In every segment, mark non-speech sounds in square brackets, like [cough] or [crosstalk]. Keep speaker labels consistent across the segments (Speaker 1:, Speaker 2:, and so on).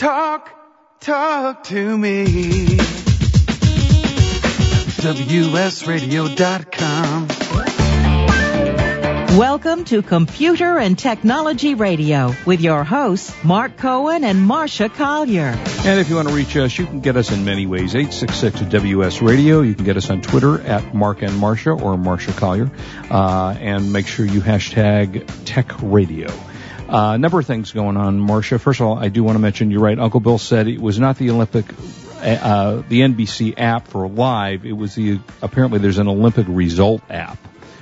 Speaker 1: Talk, talk to me. WSRadio.com.
Speaker 2: Welcome to Computer and Technology Radio with your hosts, Mark Cohen and Marsha Collier.
Speaker 3: And if you want to reach us, you can get us in many ways. 866 WS Radio. You can get us on Twitter at Mark and Marsha or Marsha Collier. Uh, and make sure you hashtag Tech Radio. A uh, number of things going on, Marsha. First of all, I do want to mention, you're right, Uncle Bill said it was not the Olympic uh, the NBC app for live. It was the apparently there's an Olympic result app,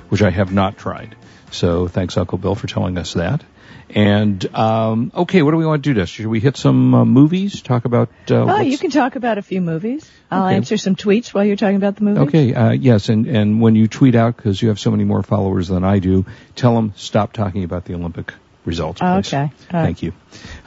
Speaker 3: which I have not tried. So thanks, Uncle Bill, for telling us that. And um, okay, what do we want to do next? Should we hit some uh, movies? Talk about. Uh,
Speaker 4: oh, you can talk about a few movies. I'll
Speaker 3: Okay.
Speaker 4: answer some tweets while you're talking about the movies.
Speaker 3: Okay, uh, yes, and and when you tweet out because you have so many more followers than I do, tell them stop talking about the Olympic results. Please.
Speaker 4: Okay. Right.
Speaker 3: Thank you.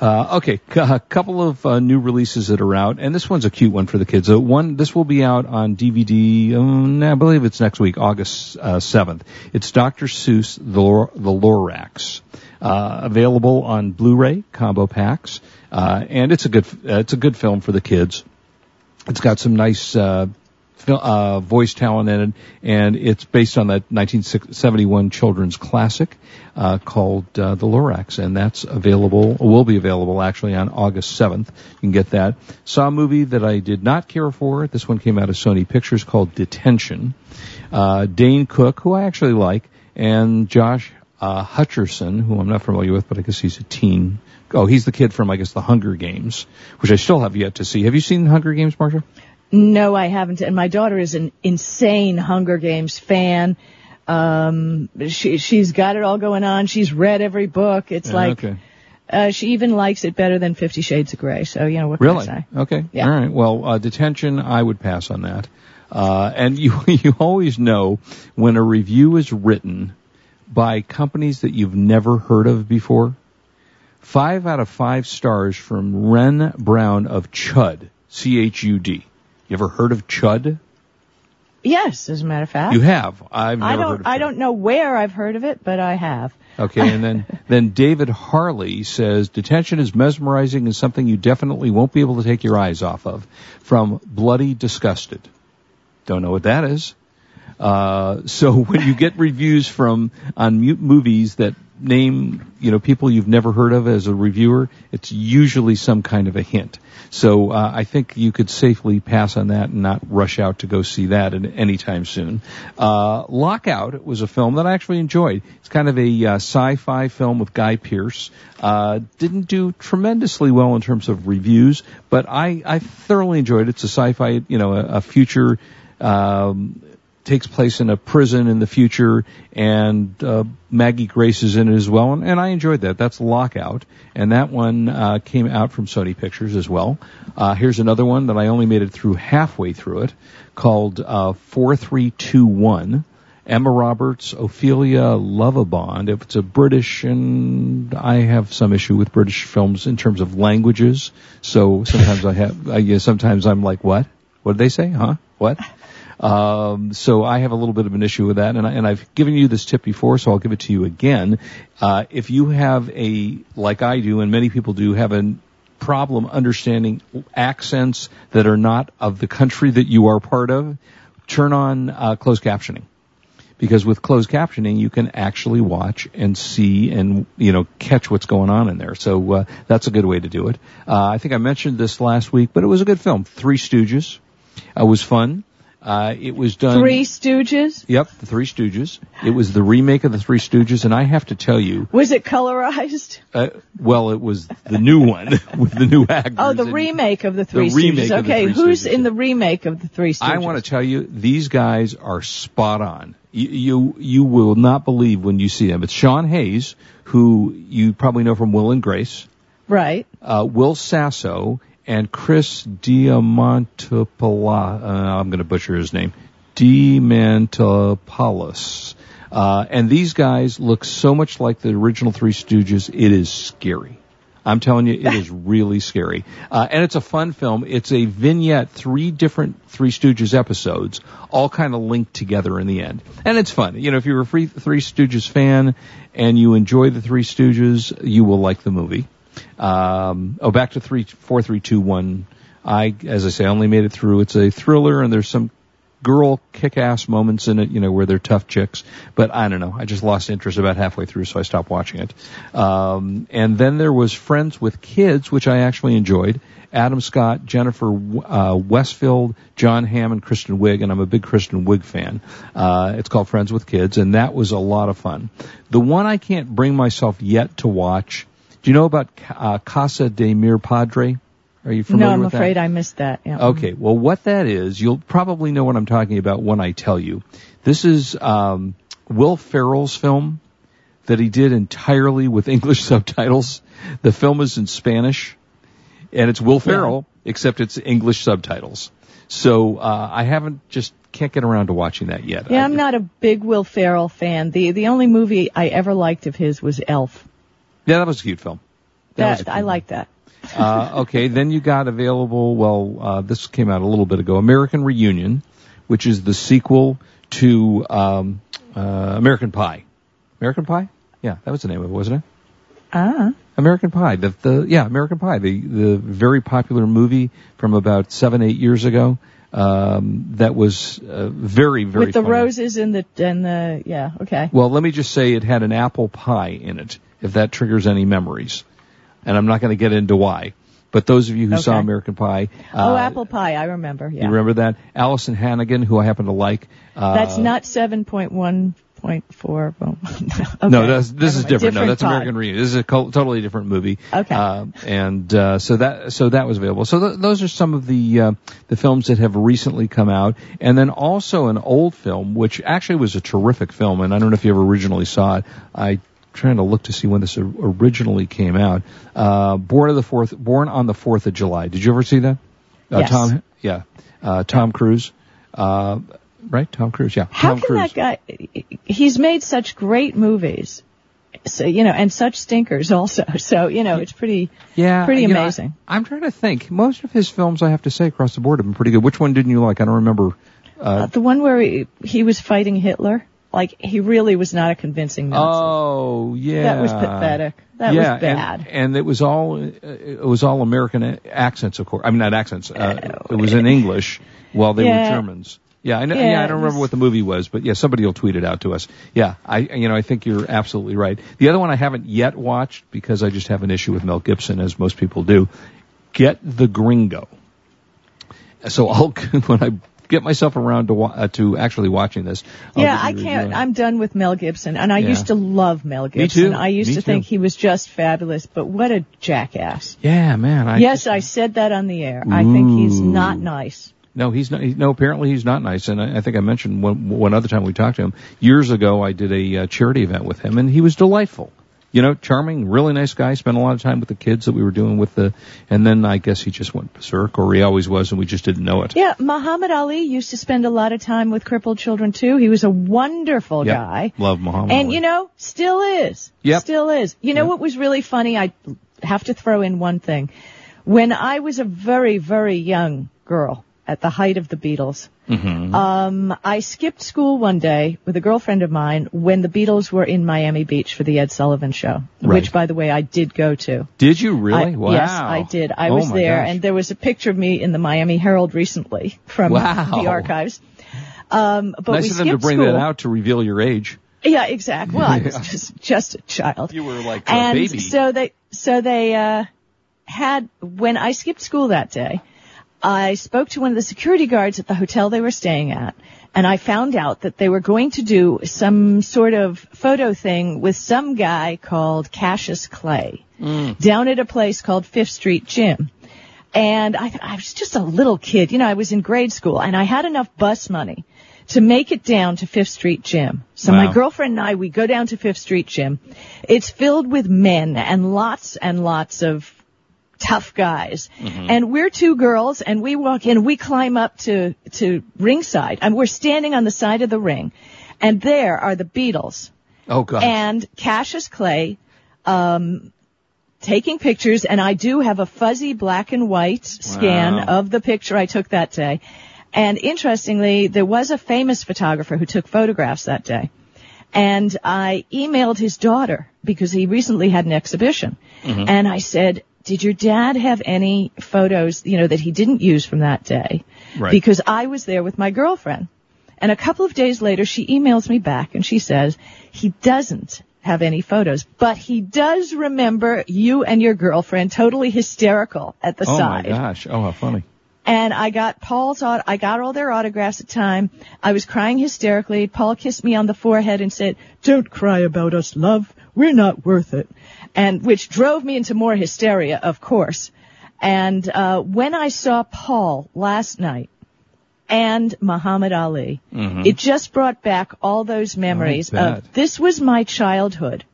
Speaker 3: Uh, okay, c- a couple of uh, new releases that are out, and this one's a cute one for the kids. Uh, one, this will be out on DVD. Um, I believe it's next week, August uh, seventh. it's Dr. Seuss, the Lor- the Lorax, uh, available on Blu-ray combo packs, uh, and it's a good uh, it's a good film for the kids. It's got some nice uh, voice talent in it, and it's based on that 1971 children's classic uh, called uh, The Lorax, and that's available, will be available actually on August 7th. You can get that. Saw a movie that I did not care for. This one came out of Sony Pictures called Detention. Uh, Dane Cook, who I actually like, and Josh uh, Hutcherson, who I'm not familiar with, but I guess he's a teen. Oh, he's the kid from, I guess, the Hunger Games, which I still have yet to see. Have you seen Hunger Games, Marsha?
Speaker 4: No, I haven't. And my daughter is an insane Hunger Games fan. Um, she she's got it all going on. She's read every book. It's
Speaker 3: Yeah,
Speaker 4: like
Speaker 3: okay.
Speaker 4: uh, she even likes it better than Fifty Shades of Grey. So you know what can
Speaker 3: Really?
Speaker 4: I say?
Speaker 3: Okay.
Speaker 4: Yeah.
Speaker 3: All right. Well, uh, detention, I would pass on that. Uh, and [laughs] you you always know when a review is written by companies that you've never heard of before. Five out of five stars from Ren Brown of Chud, C H U D. You ever heard of Chud?
Speaker 4: Yes, as a matter of fact.
Speaker 3: You have. I've never
Speaker 4: I
Speaker 3: heard
Speaker 4: don't
Speaker 3: of
Speaker 4: I
Speaker 3: Chud.
Speaker 4: don't know where I've heard of it, but I have.
Speaker 3: Okay, and then [laughs] then David Harley says detention is mesmerizing and something you definitely won't be able to take your eyes off of. From Bloody Disgusted. Don't know what that is. Uh, so [laughs] when you get reviews from on mu- movies that name you know people you've never heard of as a reviewer, it's usually some kind of a hint. So uh, I think you could safely pass on that and not rush out to go see that anytime soon. Uh, Lockout was a film that I actually enjoyed. It's kind of a uh, sci-fi film with Guy Pearce. Uh, didn't do tremendously well in terms of reviews, but I, I thoroughly enjoyed it. It's a sci-fi, you know, a, a future. Um, takes place in a prison in the future, and uh, Maggie Grace is in it as well, and, and I enjoyed that. That's Lockout, and that one uh, came out from Sony Pictures as well. Uh, here's another one that I only made it through halfway through it, called uh, Four Three Two One. Emma Roberts, Ophelia Lovibond. If it's a British, and I have some issue with British films in terms of languages. So sometimes I have, I guess sometimes I'm like, what? What did they say? Huh? What? Um, so I have a little bit of an issue with that, and, I, I've given you this tip before, so I'll give it to you again. Uh, if you have a, like I do, and many people do, have a problem understanding accents that are not of the country that you are part of, turn on uh, closed captioning because with closed captioning you can actually watch and see and you know catch what's going on in there. So uh, that's a good way to do it. Uh, I think I mentioned this last week, but it was a good film. Three Stooges. Uh, was fun. Uh, it was done.
Speaker 4: Three Stooges.
Speaker 3: Yep, the Three Stooges. It was the remake of the Three Stooges, and I have to tell you,
Speaker 4: Was it colorized?
Speaker 3: uh, well, it was the new one [laughs] with the new actors.
Speaker 4: Oh, the remake of the Three
Speaker 3: remake
Speaker 4: Stooges.
Speaker 3: of the
Speaker 4: Okay, who's
Speaker 3: Stooges,
Speaker 4: in the remake of the Three Stooges?
Speaker 3: I want to tell you, these guys are spot on. You, you you will not believe when you see them. It's Sean Hayes, who you probably know from Will and Grace,
Speaker 4: Right.
Speaker 3: uh, Will Sasso, and Chris Diamantopoulos. Uh, I'm going to butcher his name. Diamantopoulos. Uh, and these guys look so much like the original Three Stooges. It is scary. I'm telling you, it is [laughs] really scary. Uh, and it's a fun film. It's a vignette, three different Three Stooges episodes, all kind of linked together in the end. And it's fun. You know, if you're a free Three Stooges fan and you enjoy the Three Stooges, you will like the movie. Um, oh, back to three, four, three, two, one. I, as I say, only made it through. It's a thriller, and there's some girl kick-ass moments in it, you know, where they're tough chicks. But I don't know. I just lost interest about halfway through, so I stopped watching it. Um, and then there was Friends with Kids, which I actually enjoyed. Adam Scott, Jennifer uh, Westfield, Jon Hamm, and Kristen Wiig, and I'm a big Kristen Wiig fan. Uh, it's called Friends with Kids, and that was a lot of fun. The one I can't bring myself yet to watch. Do you know about uh, Casa de Mir Padre? Are you familiar with that?
Speaker 4: no, I'm
Speaker 3: with that?
Speaker 4: afraid I missed that. Yeah.
Speaker 3: Okay, well, what that is, you'll probably know what I'm talking about when I tell you. This is um, Will Ferrell's film that he did entirely with [laughs] English subtitles. The film is in Spanish, and it's Will Ferrell, except it's English subtitles. So uh, I haven't just can't get around to watching that yet.
Speaker 4: Yeah,
Speaker 3: I-
Speaker 4: I'm not a big Will Ferrell fan. The the only movie I ever liked of his was Elf.
Speaker 3: Yeah, that was a cute film. That
Speaker 4: That,
Speaker 3: a
Speaker 4: I
Speaker 3: cute
Speaker 4: like that.
Speaker 3: uh, okay, then you got available, well, uh, this came out a little bit ago, American Reunion, which is the sequel to um, uh, American Pie. American Pie? Yeah, that was the name of it, wasn't it?
Speaker 4: Ah.
Speaker 3: American Pie. The, the yeah, American Pie, the the very popular movie from about seven eight years ago. Um, that was uh, very very
Speaker 4: With the
Speaker 3: funny.
Speaker 4: roses and the and the yeah, okay.
Speaker 3: Well, let me just say it had an apple pie in it, if that triggers any memories. And I'm not going to get into why. But those of you who saw American Pie,
Speaker 4: oh,
Speaker 3: uh,
Speaker 4: apple pie, I remember. Yeah.
Speaker 3: you remember that? Alyson Hannigan, who I happen to like. Uh,
Speaker 4: That's not seven point one point four. [laughs] Okay.
Speaker 3: No, that's, this
Speaker 4: Never
Speaker 3: is
Speaker 4: mind.
Speaker 3: different. No, that's
Speaker 4: pie.
Speaker 3: American Reunion. This is a co- totally different movie.
Speaker 4: Okay.
Speaker 3: Uh, and uh, so that so that was available. So th- those are some of the uh, the films that have recently come out, and then also an old film, which actually was a terrific film. And I don't know if you ever originally saw it. I trying to look to see when this originally came out. Uh, Born of the Fourth, Born on the Fourth of July. Did you ever see that? Uh,
Speaker 4: Yes.
Speaker 3: Tom, yeah, uh, Tom Cruise. Uh, right, Tom Cruise. Yeah,
Speaker 4: How
Speaker 3: Tom
Speaker 4: can
Speaker 3: Cruise.
Speaker 4: that guy? He's made such great movies, so you know, and such stinkers also. [laughs] So you know, it's pretty.
Speaker 3: Yeah,
Speaker 4: Pretty
Speaker 3: you know,
Speaker 4: amazing.
Speaker 3: I, am trying to think. Most of his films, I have to say, across the board, have been pretty good. Which one didn't you like? I don't remember.
Speaker 4: Uh, the one where he, he was fighting Hitler, like he really was not a convincing Nazi.
Speaker 3: Oh, yeah,
Speaker 4: That was pathetic. That
Speaker 3: yeah,
Speaker 4: was bad.
Speaker 3: And, and it was all it was all American accents, of course. I mean, not accents. Uh, it was in English while they
Speaker 4: Yeah.
Speaker 3: were Germans. Yeah, I know.
Speaker 4: Yeah,
Speaker 3: Yeah, I don't remember what the movie was, but yeah, somebody will tweet it out to us. Yeah, I, you know, I think you're absolutely right. The other one I haven't yet watched because I just have an issue with Mel Gibson, as most people do. Get the Gringo. So I'll [laughs] when I get myself around to wa- uh, to actually watching this. I'll
Speaker 4: yeah, I can't. I'm done with Mel Gibson, and I
Speaker 3: Yeah.
Speaker 4: used to love Mel Gibson.
Speaker 3: Me too.
Speaker 4: I used
Speaker 3: Me
Speaker 4: to
Speaker 3: too.
Speaker 4: think he was just fabulous, but what a jackass.
Speaker 3: Yeah, man. I
Speaker 4: yes,
Speaker 3: just-
Speaker 4: I said that on the air. I think he's not nice.
Speaker 3: No, he's not. He, no, apparently he's not nice. And I, I think I mentioned one, one other time we talked to him years ago. I did a uh, charity event with him, and he was delightful. You know, charming, really nice guy. Spent a lot of time with the kids that we were doing with the. And then I guess he just went berserk, or he always was, and we just didn't know it.
Speaker 4: Yeah, Muhammad Ali used to spend a lot of time with crippled children too. He was a wonderful
Speaker 3: Yep.
Speaker 4: guy.
Speaker 3: Love Muhammad.
Speaker 4: And
Speaker 3: Ali.
Speaker 4: you know, still is.
Speaker 3: Yep.
Speaker 4: Still is. You know
Speaker 3: Yep.
Speaker 4: what was really funny? I have to throw in one thing. When I was a very, very young girl at the height of the Beatles,
Speaker 3: Mhm.
Speaker 4: um, I skipped school one day with a girlfriend of mine when the Beatles were in Miami Beach for the Ed Sullivan show,
Speaker 3: Right.
Speaker 4: which by the way I did go to.
Speaker 3: did you really?
Speaker 4: I-
Speaker 3: wow.
Speaker 4: Yes, I did. I
Speaker 3: Oh
Speaker 4: was there,
Speaker 3: gosh.
Speaker 4: and there was a picture of me in the Miami Herald recently from
Speaker 3: Wow.
Speaker 4: the archives. Um, but
Speaker 3: nice
Speaker 4: we
Speaker 3: of them to bring
Speaker 4: school.
Speaker 3: that out to reveal your age.
Speaker 4: Yeah, exactly. Well, I was [laughs] just just a child.
Speaker 3: You were like a
Speaker 4: and
Speaker 3: baby.
Speaker 4: so they so they uh, had when I skipped school that day, I spoke to one of the security guards at the hotel they were staying at, and I found out that they were going to do some sort of photo thing with some guy called Cassius Clay mm. down at a place called Fifth Street Gym. And I, I was just a little kid, you know, I was in grade school and I had enough bus money to make it down to Fifth Street Gym. So
Speaker 3: Wow.
Speaker 4: my girlfriend and I, we go down to Fifth Street Gym. It's filled with men and lots and lots of tough guys. And we're two girls and we walk in, we climb up to, to ringside and we're standing on the side of the ring. And there are the Beatles
Speaker 3: oh god.
Speaker 4: and Cassius Clay, um, taking pictures, and I do have a fuzzy black and white scan
Speaker 3: Wow.
Speaker 4: of the picture I took that day. And interestingly, there was a famous photographer who took photographs that day. And I emailed his daughter because he recently had an exhibition.
Speaker 3: Mm-hmm.
Speaker 4: And I said, did your dad have any photos, you know, that he didn't use from that day?
Speaker 3: Right.
Speaker 4: Because I was there with my girlfriend. And a couple of days later, she emails me back and she says, he doesn't have any photos, but he does remember you and your girlfriend totally hysterical at the
Speaker 3: oh
Speaker 4: side.
Speaker 3: Oh my gosh! Oh, how funny!
Speaker 4: And I got Paul's, aut- I got all their autographs at the time. I was crying hysterically. Paul kissed me on the forehead and said, don't cry about us, love. We're not worth it. And which drove me into more hysteria, of course. And, uh, when I saw Paul last night and Muhammad Ali, it just brought back all those memories of this was my childhood.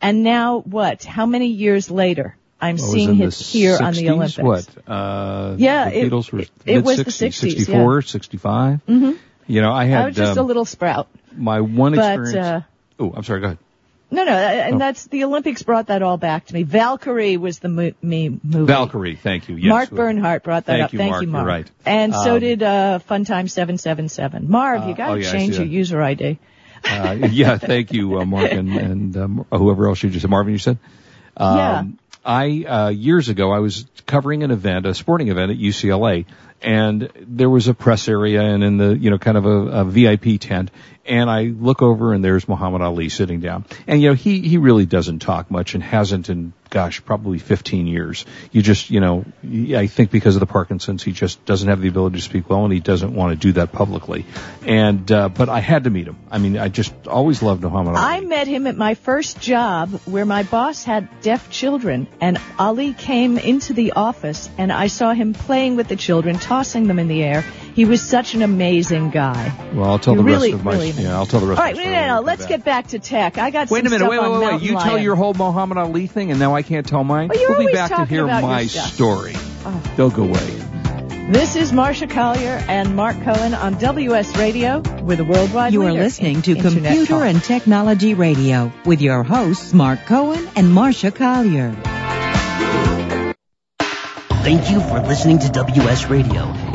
Speaker 4: And now what? How many years later? I'm
Speaker 3: What
Speaker 4: seeing
Speaker 3: the
Speaker 4: here on the
Speaker 3: 60s?
Speaker 4: Olympics.
Speaker 3: What? Uh,
Speaker 4: Yeah,
Speaker 3: the
Speaker 4: it-
Speaker 3: Beatles were
Speaker 4: it- it was the
Speaker 3: mid-60s,
Speaker 4: 60s,
Speaker 3: 64, 65.
Speaker 4: hmm
Speaker 3: You know, I had
Speaker 4: I was just
Speaker 3: um,
Speaker 4: a little sprout.
Speaker 3: my one
Speaker 4: But,
Speaker 3: experience.
Speaker 4: uh,
Speaker 3: oh, I'm sorry. Go ahead.
Speaker 4: No, no, and
Speaker 3: Oh.
Speaker 4: that's the Olympics brought that all back to me. Valkyrie was the mo- me movie.
Speaker 3: Valkyrie. Thank you. Yes.
Speaker 4: Mark Bernhardt brought that
Speaker 3: Thank
Speaker 4: up.
Speaker 3: you,
Speaker 4: Thank
Speaker 3: Mark.
Speaker 4: you,
Speaker 3: You're
Speaker 4: Mark.
Speaker 3: right.
Speaker 4: And so
Speaker 3: Um,
Speaker 4: did uh, Funtime Seven Seven Seven. Marv, you
Speaker 3: Uh,
Speaker 4: got to
Speaker 3: oh, yeah,
Speaker 4: change your user ID.
Speaker 3: Uh, yeah, thank you, uh, Mark, and, and um, whoever else you just said. Marvin, you said. Um,
Speaker 4: Yeah.
Speaker 3: I uh, years ago I was covering an event, a sporting event at UCLA, and there was a press area and in the you know kind of a, a VIP tent, and I look over and there's Muhammad Ali sitting down, and you know he he really doesn't talk much and hasn't in gosh probably 15 years. You just you know I think because of the Parkinson's he just doesn't have the ability to speak well and he doesn't want to do that publicly, and uh, but I had to meet him. I mean I just always loved Muhammad Ali.
Speaker 4: I met him at my first job where my boss had deaf children and Ali came into the office and I saw him playing with the children, tossing them in the air. He was such an amazing guy.
Speaker 3: Well, I'll tell
Speaker 4: You're
Speaker 3: the
Speaker 4: really,
Speaker 3: rest of my
Speaker 4: really
Speaker 3: yeah. I'll tell the rest.
Speaker 4: All
Speaker 3: of
Speaker 4: right,
Speaker 3: the
Speaker 4: no,
Speaker 3: story
Speaker 4: no, no. Let's
Speaker 3: back.
Speaker 4: get back to tech. I got
Speaker 3: Wait
Speaker 4: some
Speaker 3: a minute,
Speaker 4: stuff
Speaker 3: wait, wait, wait, wait.
Speaker 4: Mountain
Speaker 3: You tell your whole Muhammad Ali thing, and now I can't tell mine.
Speaker 4: Well,
Speaker 3: we'll be back to hear my story.
Speaker 4: Oh.
Speaker 3: Don't go away.
Speaker 4: This is Marsha Collier and Mark Cohen on WS Radio with a worldwide
Speaker 2: You are listening to
Speaker 4: Internet
Speaker 2: Computer
Speaker 4: talk.
Speaker 2: and Technology Radio with your hosts Mark Cohen and Marsha Collier.
Speaker 5: Thank you for listening to WS Radio.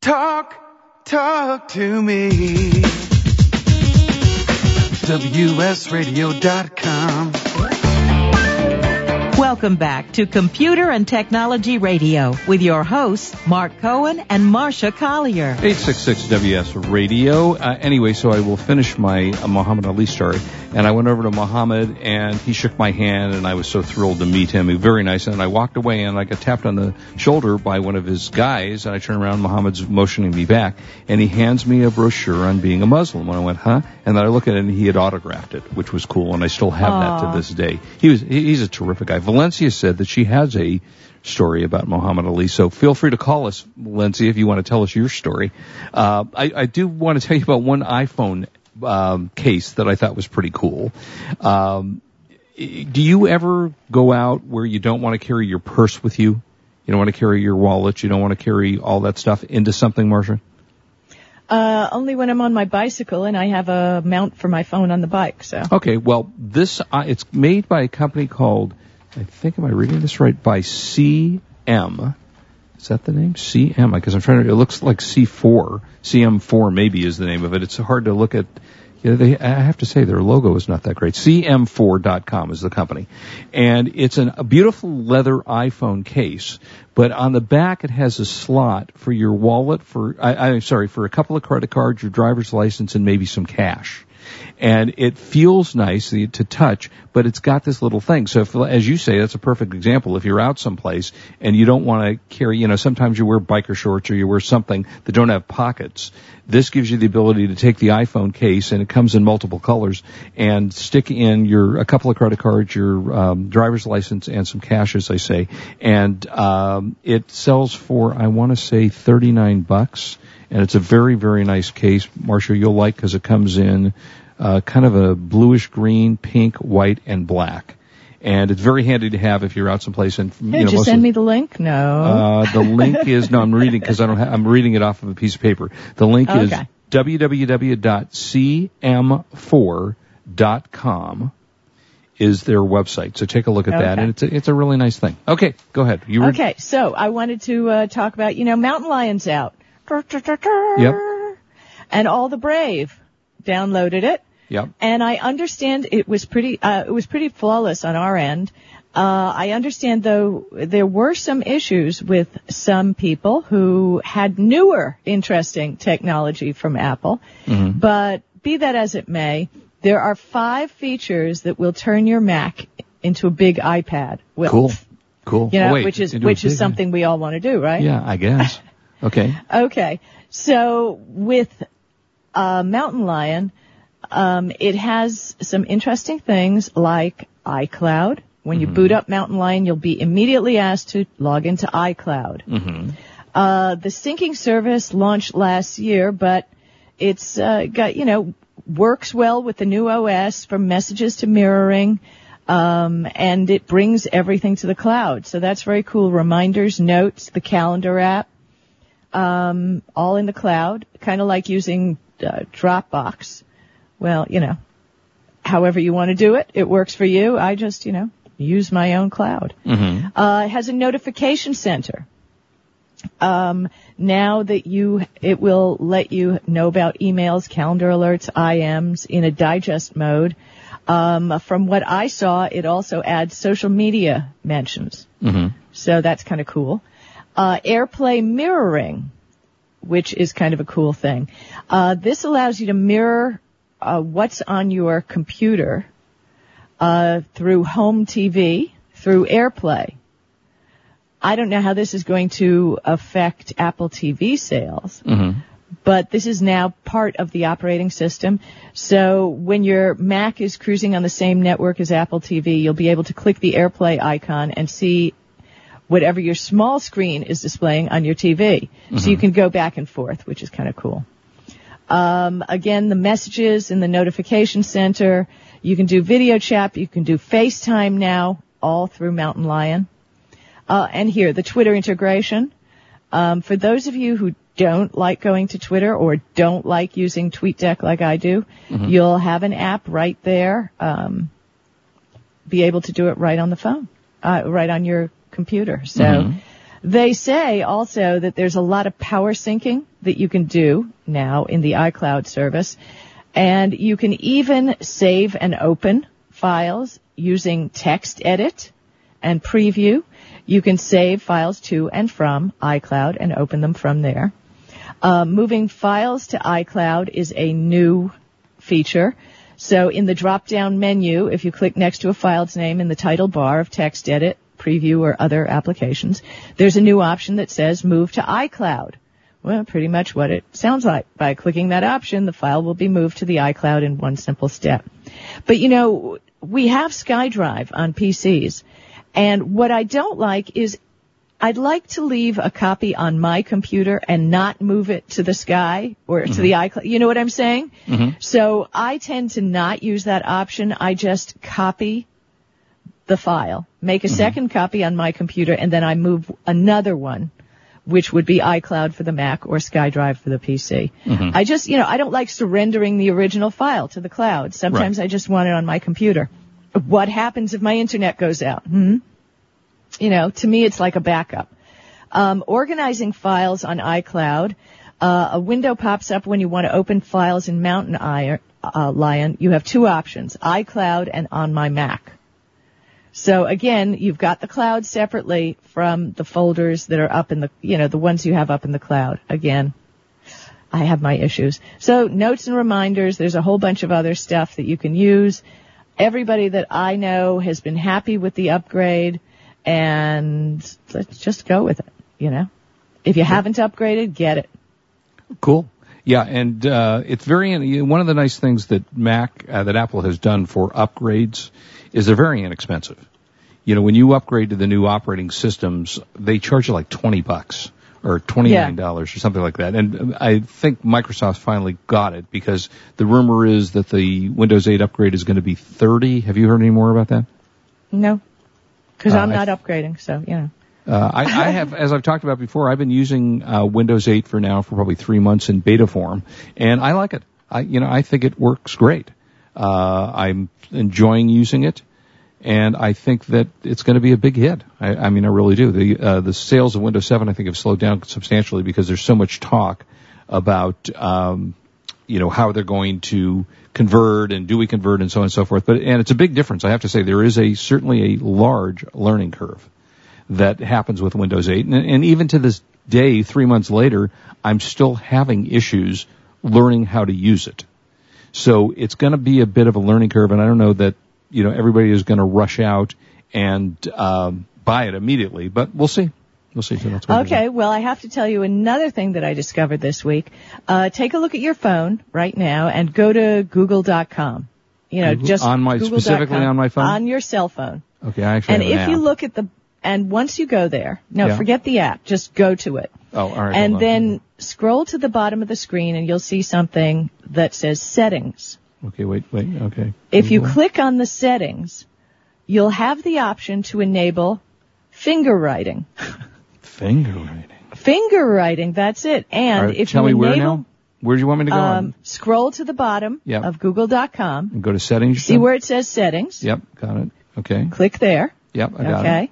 Speaker 1: Talk, talk to me. WSRadio.com.
Speaker 2: Welcome back to Computer and Technology Radio with your hosts, Mark Cohen and Marsha Collier.
Speaker 3: 866 WS Radio. Uh, anyway, so I will finish my uh, Muhammad Ali story. And I went over to Muhammad and he shook my hand and I was so thrilled to meet him. He was very nice. And I walked away and I got tapped on the shoulder by one of his guys. And I turned around, Muhammad's motioning me back and he hands me a brochure on being a Muslim. And I went, huh? And then I look at it and he had autographed it, which was cool. And I still have that to this day. He was, he's a terrific guy. Valencia said that she has a story about Muhammad Ali. So feel free to call us, Valencia, if you want to tell us your story. Uh, I, I do want to tell you about one iPhone um, case that I thought was pretty cool. Um, do you ever go out where you don't want to carry your purse with you? You don't want to carry your wallet. You don't want to carry all that stuff into something, Marsha?
Speaker 4: Uh, only when I'm on my bicycle and I have a mount for my phone on the bike. So
Speaker 3: Okay, well, this uh, it's made by a company called I think am I reading this right? By CM. Is that the name? CM? Because I'm trying to. It looks like C4. CM4 maybe is the name of it. It's hard to look at. Know, they, I have to say their logo is not that great. CM4.com is the company, and it's an, a beautiful leather iPhone case. But on the back, it has a slot for your wallet, for I, I'm sorry, for a couple of credit cards, your driver's license, and maybe some cash and it feels nice to touch, but it's got this little thing. So if, as you say, that's a perfect example. If you're out someplace and you don't want to carry, you know, sometimes you wear biker shorts or you wear something that don't have pockets. This gives you the ability to take the iPhone case and it comes in multiple colors and stick in your, a couple of credit cards, your um, driver's license and some cash, as I say. And, um, it sells for, I want to say 39 bucks and it's a very, very nice case. Marshall, you'll like because it comes in uh, kind of a bluish green, pink, white, and black. And it's very handy to have if you're out someplace. And you
Speaker 4: Hey,
Speaker 3: know,
Speaker 4: did you send
Speaker 3: of-
Speaker 4: me the link? No.
Speaker 3: uh, the link is no, I'm reading because I don't. Ha- I'm reading it off of a piece of paper. The link is www.cm4.com is their website. So take a look at that, and it's a, it's a really nice thing. Okay, go ahead. You were,
Speaker 4: okay, so I wanted to uh, talk about, you know, Mountain Lion's out.
Speaker 3: Yep.
Speaker 4: And all the brave downloaded it.
Speaker 3: Yep.
Speaker 4: And I understand it was pretty, uh, it was pretty flawless on our end. Uh, I understand though there were some issues with some people who had newer interesting technology from Apple.
Speaker 3: Mm-hmm.
Speaker 4: But be that as it may, there are five features that will turn your Mac into a big iPad. Well,
Speaker 3: Cool. Cool.
Speaker 4: You know,
Speaker 3: Oh, wait,
Speaker 4: which is which is something we all want to do, right?
Speaker 3: Yeah, I guess. [laughs] Okay.
Speaker 4: Okay. So with uh, Mountain Lion, um, it has some interesting things like iCloud. When you boot up Mountain Lion, you'll be immediately asked to log into iCloud.
Speaker 3: Mm-hmm.
Speaker 4: Uh, the syncing service launched last year, but it's uh, got you know works well with the new OS from messages to mirroring, um, and it brings everything to the cloud. So that's very cool. Reminders, notes, the calendar app, um, all in the cloud, kind of like using uh, Dropbox. Well, you know, however you want to do it, it works for you. I just you know use my own cloud.
Speaker 3: Mm-hmm.
Speaker 4: Uh, it has a notification center. Um, now that you, it will let you know about emails, calendar alerts, IMs in a digest mode. Um, from what I saw, it also adds social media mentions.
Speaker 3: Mm-hmm.
Speaker 4: So that's kind of cool. Uh, AirPlay mirroring, which is kind of a cool thing. Uh, this allows you to mirror uh, what's on your computer uh, through home TV, through AirPlay. I don't know how this is going to affect Apple TV sales,
Speaker 3: Mm-hmm.
Speaker 4: but this is now part of the operating system. So when your Mac is cruising on the same network as Apple TV, you'll be able to click the AirPlay icon and see whatever your small screen is displaying on your TV. So you can go back and forth, which is kind of cool. Um, again, the messages in the notification center. You can do video chat. You can do FaceTime now, all through Mountain Lion. Uh, and here, the Twitter integration. Um, for those of you who don't like going to Twitter or don't like using TweetDeck like I do, you'll have an app right there. Um, be able to do it right on the phone, uh, right on your computer. So they say also that there's a lot of power syncing that you can do now in the iCloud service. And you can even save and open files using text edit and preview. You can save files to and from iCloud and open them from there. Uh, moving files to iCloud is a new feature. So in the drop down menu, if you click next to a file's name in the title bar of text edit, preview, or other applications, there's a new option that says move to iCloud. Well, pretty much what it sounds like. By clicking that option, the file will be moved to the iCloud in one simple step. But you know, we have SkyDrive on PCs, and what I don't like is I'd like to leave a copy on my computer and not move it to the Sky or to the mm-hmm. iCloud. You know what I'm saying? Mm-hmm. So I tend to not use that option. I just copy the file, make a mm-hmm. second copy on my computer, and then I move another one, which would be iCloud for the Mac or SkyDrive for the PC. I just, you know, I don't like surrendering the original file to the cloud. Sometimes I just want it on my computer. What happens if my internet goes out? Hmm? You know, to me, it's like a backup. Um, organizing files on iCloud. Uh, a window pops up when you want to open files in Mountain Iron, uh, Lion. You have two options, iCloud and on my Mac. So again, you've got the cloud separately from the folders that are up in the, you know, the ones you have up in the cloud. Again, I have my issues. So notes and reminders, there's a whole bunch of other stuff that you can use. Everybody that I know has been happy with the upgrade and let's just go with it, you know. If you haven't upgraded, get it.
Speaker 3: Cool. Yeah, and uh, it's very one of the nice things that Mac uh, that Apple has done for upgrades is they're very inexpensive. You know, when you upgrade to the new operating systems, they charge you like twenty bucks or twenty nine dollars or something like that. And I think Microsoft finally got it because the rumor is that the Windows 8 upgrade is going to be thirty. Have you heard any more about that?
Speaker 4: No. Cause
Speaker 3: Uh,
Speaker 4: I'm not upgrading, so, you know.
Speaker 3: Uh, I, I have, as I've talked about before, I've been using uh, Windows 8 for now for probably three months in beta form, and I like it. I, you know, I think it works great. Uh, I'm enjoying using it, and I think that it's going to be a big hit. I, I mean, I really do. The uh, the sales of Windows 7, I think, have slowed down substantially because there's so much talk about, um, you know, how they're going to convert and do we convert and so on and so forth. But and it's a big difference. I have to say there is a certainly a large learning curve that happens with Windows 8. And, and even to this day, three months later, I'm still having issues learning how to use it. So it's going to be a bit of a learning curve, and I don't know that you know everybody is going to rush out and um, buy it immediately, but we'll see. We'll see. So that's what.
Speaker 4: Okay, well, I have to tell you another thing that I discovered this week. Uh, take a look at your phone right now and go to google.com. You know,
Speaker 3: Google-
Speaker 4: just
Speaker 3: on my- specifically on my phone?
Speaker 4: On your cell phone.
Speaker 3: Okay, I actually
Speaker 4: And if
Speaker 3: an
Speaker 4: you look at the, and once you go there, no,
Speaker 3: Yeah.
Speaker 4: forget the app, just go to it.
Speaker 3: oh, all right,
Speaker 4: and then scroll to the bottom of the screen and you'll see something that says settings.
Speaker 3: okay, wait, wait, okay.
Speaker 4: If you click on the settings, you'll have the option to enable finger writing. [laughs]
Speaker 3: finger writing.
Speaker 4: Finger writing, that's it. And
Speaker 3: right,
Speaker 4: if
Speaker 3: tell
Speaker 4: you
Speaker 3: me where
Speaker 4: enable,
Speaker 3: now. Where do you want me to go?
Speaker 4: um, scroll to the bottom
Speaker 3: Yep.
Speaker 4: of google.com,
Speaker 3: And go to settings.
Speaker 4: see where it says settings,
Speaker 3: Yep, got it. Okay.
Speaker 4: click there.
Speaker 3: Yep, I got it.
Speaker 4: Okay.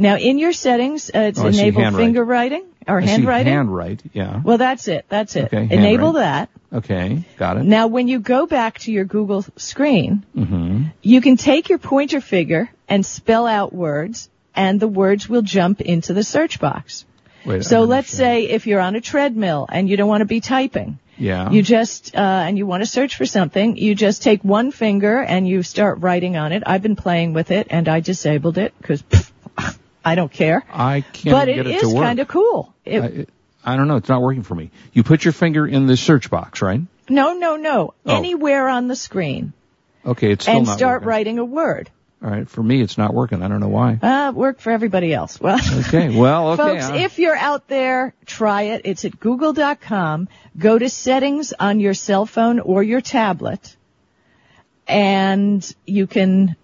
Speaker 4: Now in your settings, uh, it's
Speaker 3: Oh,
Speaker 4: enable
Speaker 3: handwriting.
Speaker 4: finger writing or
Speaker 3: I
Speaker 4: handwriting.
Speaker 3: handwrite. Yeah.
Speaker 4: well, that's it. That's it.
Speaker 3: Okay,
Speaker 4: enable
Speaker 3: handwrite.
Speaker 4: that.
Speaker 3: Okay, got it.
Speaker 4: Now when you go back to your Google screen,
Speaker 3: Mm-hmm.
Speaker 4: you can take your pointer finger and spell out words and the words will jump into the search box.
Speaker 3: Wait.
Speaker 4: So let's say if you're on a treadmill and you don't want to be typing,
Speaker 3: Yeah.
Speaker 4: you just, uh, and you want to search for something, you just take one finger and you start writing on it. I've been playing with it and I disabled it because [laughs] I don't care.
Speaker 3: I can't
Speaker 4: But
Speaker 3: get
Speaker 4: it
Speaker 3: it to work.
Speaker 4: But it is kind of cool. It,
Speaker 3: I, it- I don't know. It's not working for me. You put your finger in the search box, right?
Speaker 4: no, no, no.
Speaker 3: Oh.
Speaker 4: Anywhere on the screen
Speaker 3: Okay, it's still
Speaker 4: and
Speaker 3: not
Speaker 4: start
Speaker 3: working.
Speaker 4: writing a word.
Speaker 3: All right. For me, it's not working. I don't know why.
Speaker 4: Uh, work for everybody else. Well,
Speaker 3: Okay. Well, [laughs] okay.
Speaker 4: folks,
Speaker 3: uh,
Speaker 4: if you're out there, try it. It's at google.com. Go to settings on your cell phone or your tablet and you can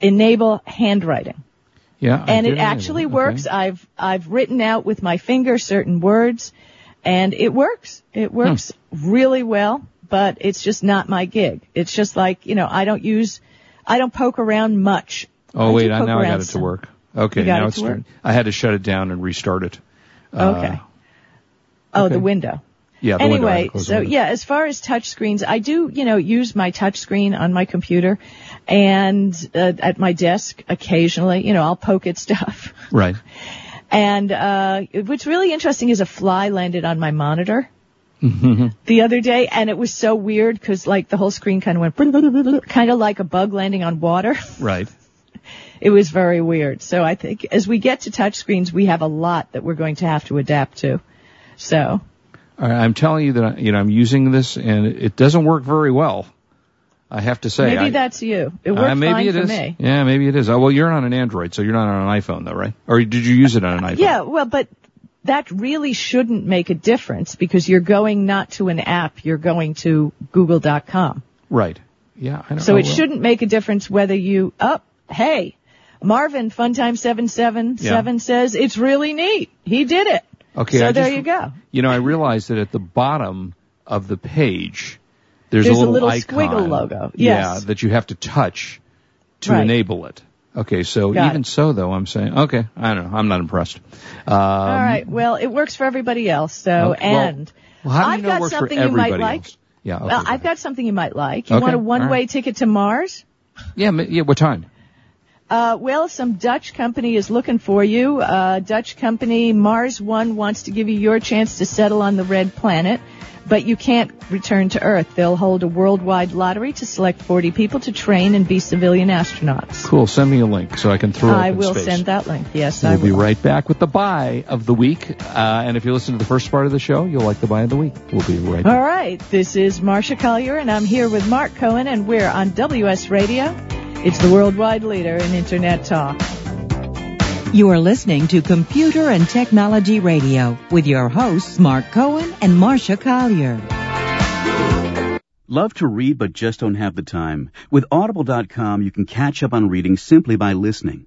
Speaker 4: enable handwriting.
Speaker 3: Yeah.
Speaker 4: And it actually
Speaker 3: Okay.
Speaker 4: works. I've I've written out with my finger certain words, and it works. It
Speaker 3: Hmm.
Speaker 4: works really well. But it's just not my gig. It's just like you know I don't use, I don't poke around much.
Speaker 3: Oh
Speaker 4: I
Speaker 3: wait, I, now I got it to work. Okay, now
Speaker 4: it
Speaker 3: it's? I had to shut it down and restart it. Uh,
Speaker 4: Okay. Oh,
Speaker 3: okay.
Speaker 4: the window.
Speaker 3: Yeah. The window, I had to
Speaker 4: Anyway, so yeah, as far as touch screens, I do, you know, use my touch screen on my computer and uh, at my desk occasionally, you know, I'll poke at stuff. [laughs]
Speaker 3: Right.
Speaker 4: And uh, what's really interesting is a fly landed on my monitor
Speaker 3: Mm-hmm.
Speaker 4: the other day, and it was so weird because like the whole screen kind of went [laughs] kind of like a bug landing on water. [laughs]
Speaker 3: Right.
Speaker 4: It was very weird. So I think as we get to touch screens, we have a lot that we're going to have to adapt to. So
Speaker 3: I'm telling you that you know I'm using this and it doesn't work very well. I have to say.
Speaker 4: maybe
Speaker 3: I,
Speaker 4: that's you. It
Speaker 3: uh, maybe
Speaker 4: fine
Speaker 3: it
Speaker 4: for
Speaker 3: is.
Speaker 4: me.
Speaker 3: Yeah, maybe it is. Oh, well, you're on an Android, so you're not on an iPhone, though, right? Or did you use it on an iPhone?
Speaker 4: Yeah, well, but that really shouldn't make a difference because you're going not to an app, you're going to google.com.
Speaker 3: Right. Yeah. I don't
Speaker 4: So
Speaker 3: know.
Speaker 4: it
Speaker 3: Well,
Speaker 4: shouldn't make a difference whether you, oh, hey, Marvin, Funtime777
Speaker 3: Yeah.
Speaker 4: says it's really neat. He did it.
Speaker 3: Okay.
Speaker 4: so
Speaker 3: I
Speaker 4: there
Speaker 3: just-
Speaker 4: you go.
Speaker 3: You know, I realized that at the bottom of the page, there's,
Speaker 4: There's
Speaker 3: a
Speaker 4: a
Speaker 3: little,
Speaker 4: little
Speaker 3: icon,
Speaker 4: squiggle logo.
Speaker 3: Yeah, that you have to touch to
Speaker 4: Right.
Speaker 3: enable it. Okay, so
Speaker 4: Got
Speaker 3: even
Speaker 4: it.
Speaker 3: so, though, I'm saying, okay, I don't know, I'm not impressed. Um,
Speaker 4: All right. Well, it works for everybody else. So,
Speaker 3: Okay,
Speaker 4: and
Speaker 3: Well, you
Speaker 4: I've got
Speaker 3: it works for
Speaker 4: something you might
Speaker 3: everybody
Speaker 4: like.
Speaker 3: Yeah. Okay,
Speaker 4: well, I've got something you might like. You
Speaker 3: Okay,
Speaker 4: want a one-way
Speaker 3: right.
Speaker 4: ticket to Mars?
Speaker 3: Yeah. Yeah. What time?
Speaker 4: Uh, well, some Dutch company is looking for you. Uh, Dutch company Mars One wants to give you your chance to settle on the red planet, but you can't return to Earth. They'll hold a worldwide lottery to select 40 people to train and be civilian astronauts.
Speaker 3: Cool. Send me a link so I can throw it
Speaker 4: I will
Speaker 3: space.
Speaker 4: send that link. Yes, I
Speaker 3: We'll be
Speaker 4: will.
Speaker 3: right back with the buy of the week. Uh, and if you listen to the first part of the show, you'll like the buy of the week. We'll be right back.
Speaker 4: All right, this is Marsha Collier, and I'm here with Mark Cohen, and we're on WS Radio. It's the worldwide leader in Internet talk.
Speaker 2: You are listening to Computer and Technology Radio with your hosts Mark Cohen and Marsha Collier.
Speaker 6: Love to read but just don't have the time? With Audible.com, you can catch up on reading simply by listening.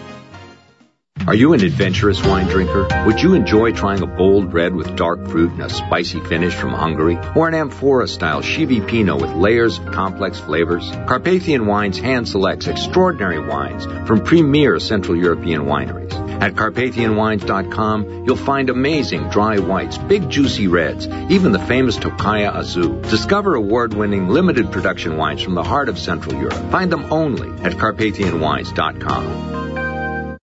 Speaker 7: Are you an adventurous wine drinker? Would you enjoy trying a bold red with dark fruit and a spicy finish from Hungary? Or an amphora style Chivi Pinot with layers of complex flavors? Carpathian Wines hand selects extraordinary wines from premier Central European wineries. At CarpathianWines.com, you'll find amazing dry whites, big juicy reds, even the famous Tokaji Aszú. Discover award-winning limited production wines from the heart of Central Europe. Find them only at CarpathianWines.com.